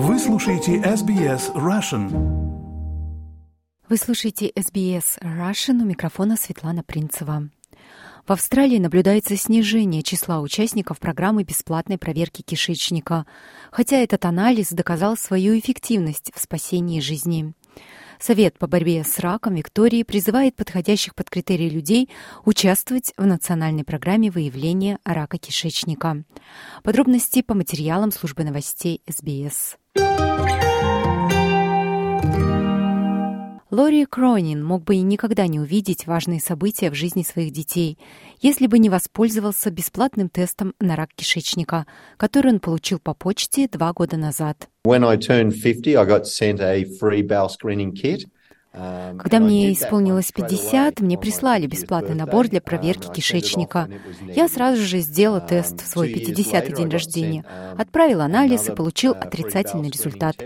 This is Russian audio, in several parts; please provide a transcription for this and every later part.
Вы слушаете SBS Russian. Вы слушаете SBS Russian у микрофона Светлана Принцева. В Австралии наблюдается снижение числа участников программы бесплатной проверки кишечника, хотя этот анализ доказал свою эффективность в спасении жизни. Совет по борьбе с раком Виктории призывает подходящих под критерии людей участвовать в национальной программе выявления рака кишечника. Подробности по материалам службы новостей СБС. Лори Кронин мог бы и никогда не увидеть важные события в жизни своих детей, если бы не воспользовался бесплатным тестом на рак кишечника, который он получил по почте два года назад. When I turned 50, I got sent a free bowel. Когда мне исполнилось 50, мне прислали бесплатный набор для проверки кишечника. Я сразу же сделал тест в свой 50-й день рождения, отправил анализ и получил отрицательный результат.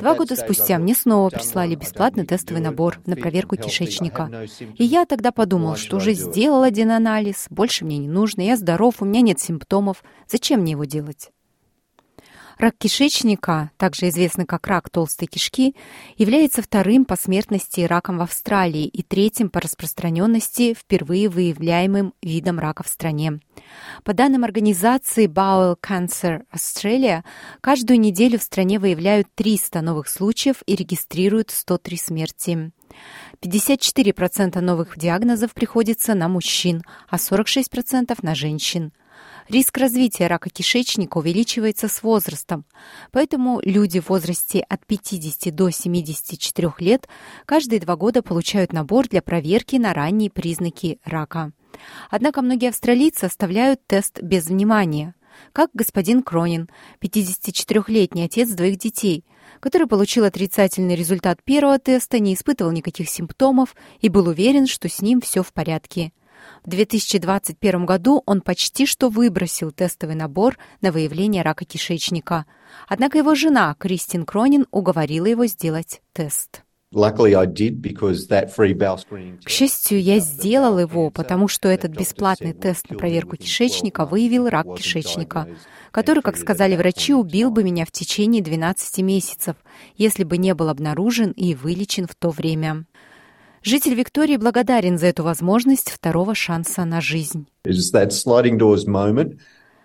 Два года спустя мне снова прислали бесплатный тестовый набор на проверку кишечника. И я тогда подумал, что уже сделал один анализ, больше мне не нужно, я здоров, у меня нет симптомов, зачем мне его делать? Рак кишечника, также известный как рак толстой кишки, является вторым по смертности раком в Австралии и третьим по распространенности впервые выявляемым видом рака в стране. По данным организации Bowel Cancer Australia, каждую неделю в стране выявляют 300 новых случаев и регистрируют 103 смерти. 54% новых диагнозов приходится на мужчин, а 46% на женщин. Риск развития рака кишечника увеличивается с возрастом, поэтому люди в возрасте от 50 до 74 лет каждые два года получают набор для проверки на ранние признаки рака. Однако многие австралийцы оставляют тест без внимания, как господин Кронин, 54-летний отец двоих детей, который получил отрицательный результат первого теста, не испытывал никаких симптомов и был уверен, что с ним все в порядке. В 2021 году он почти что выбросил тестовый набор на выявление рака кишечника. Однако его жена Кристин Кронин уговорила его сделать тест. К счастью, я сделал его, потому что этот бесплатный тест на проверку кишечника выявил рак кишечника, который, как сказали врачи, убил бы меня в течение 12 месяцев, если бы не был обнаружен и вылечен в то время. Житель Виктории благодарен за эту возможность второго шанса на жизнь.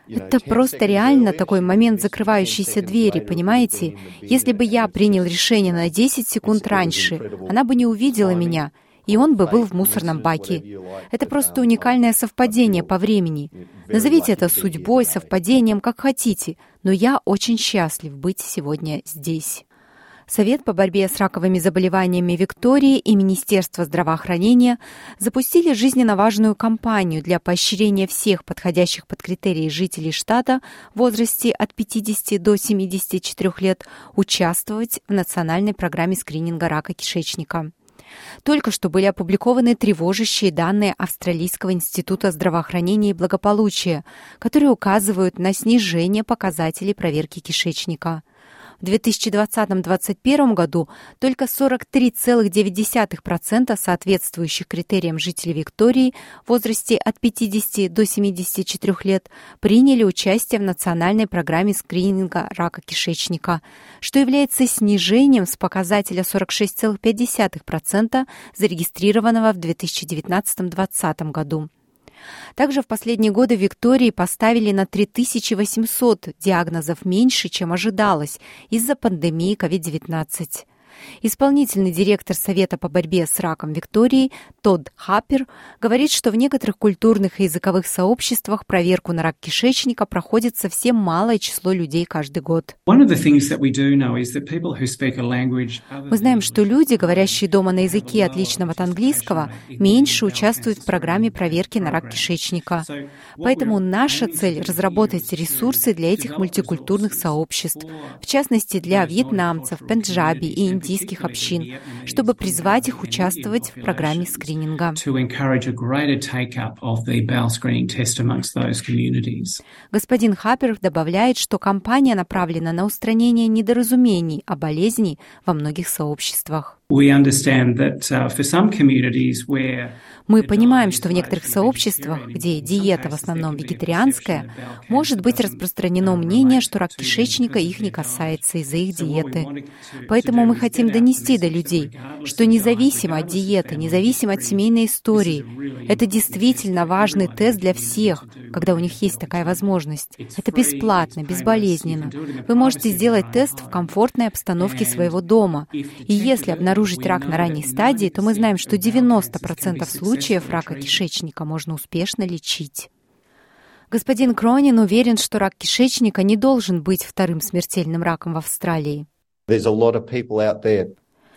Это просто реально такой момент закрывающейся двери, понимаете? Если бы я принял решение на 10 секунд раньше, она бы не увидела меня, и он бы был в мусорном баке. Это просто уникальное совпадение по времени. Назовите это судьбой, совпадением, как хотите, но я очень счастлив быть сегодня здесь. Совет по борьбе с раковыми заболеваниями Виктории и Министерство здравоохранения запустили жизненно важную кампанию для поощрения всех подходящих под критерии жителей штата в возрасте от 50 до 74 лет участвовать в национальной программе скрининга рака кишечника. Только что были опубликованы тревожащие данные Австралийского института здравоохранения и благополучия, которые указывают на снижение показателей проверки кишечника. В 2020-2021 году только 43,9% соответствующих критериям жителей Виктории в возрасте от 50 до 74 лет приняли участие в национальной программе скрининга рака кишечника, что является снижением с показателя 46,5% зарегистрированного в 2019-2020 году. Также в последние годы Виктории поставили на 3800 диагнозов меньше, чем ожидалось из-за пандемии COVID-19. Исполнительный директор Совета по борьбе с раком Виктории Тодд Хаппер говорит, что в некоторых культурных и языковых сообществах проверку на рак кишечника проходит совсем малое число людей каждый год. Мы знаем, что люди, говорящие дома на языке, отличном от английского, меньше участвуют в программе проверки на рак кишечника. Поэтому наша цель — разработать ресурсы для этих мультикультурных сообществ, в частности для вьетнамцев, пенджаби и индийцев, индийских общин, чтобы призвать их участвовать в программе скрининга. Господин Хаппер добавляет, что кампания направлена на устранение недоразумений о болезни во многих сообществах. Uh, Мы понимаем, что в некоторых сообществах, где диета в основном вегетарианская, может быть распространено мнение, что рак кишечника их не касается из-за их диеты. Поэтому мы хотим донести до людей, что независимо от диеты, независимо от семейной истории, это действительно важный тест для всех, когда у них есть такая возможность. Это бесплатно, безболезненно. Вы можете сделать тест в комфортной обстановке своего дома. И если обнаружить рак на ранней стадии, то мы знаем, что 90% случаев рака кишечника можно успешно лечить. Господин Кронин уверен, что рак кишечника не должен быть вторым смертельным раком в Австралии.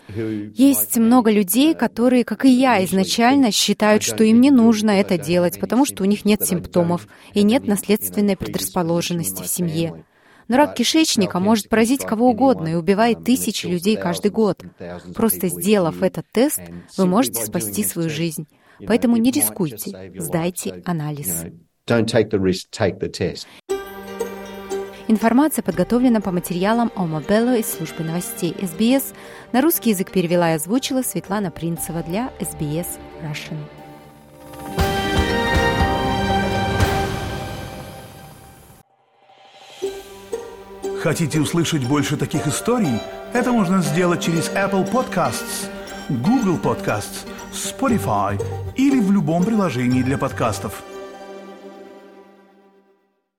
Есть много людей, которые, как и я, изначально считают, что им не нужно это делать, потому что у них нет симптомов и нет наследственной предрасположенности в семье. Но рак кишечника может поразить кого угодно и убивает тысячи людей каждый год. Просто сделав этот тест, вы можете спасти свою жизнь. Поэтому не рискуйте, сдайте анализ. Информация подготовлена по материалам Ома Белло из службы новостей СБС. На русский язык перевела и озвучила Светлана Принцева для СБС Russian. Хотите услышать больше таких историй? Это можно сделать через Apple Podcasts, Google Podcasts, Spotify или в любом приложении для подкастов.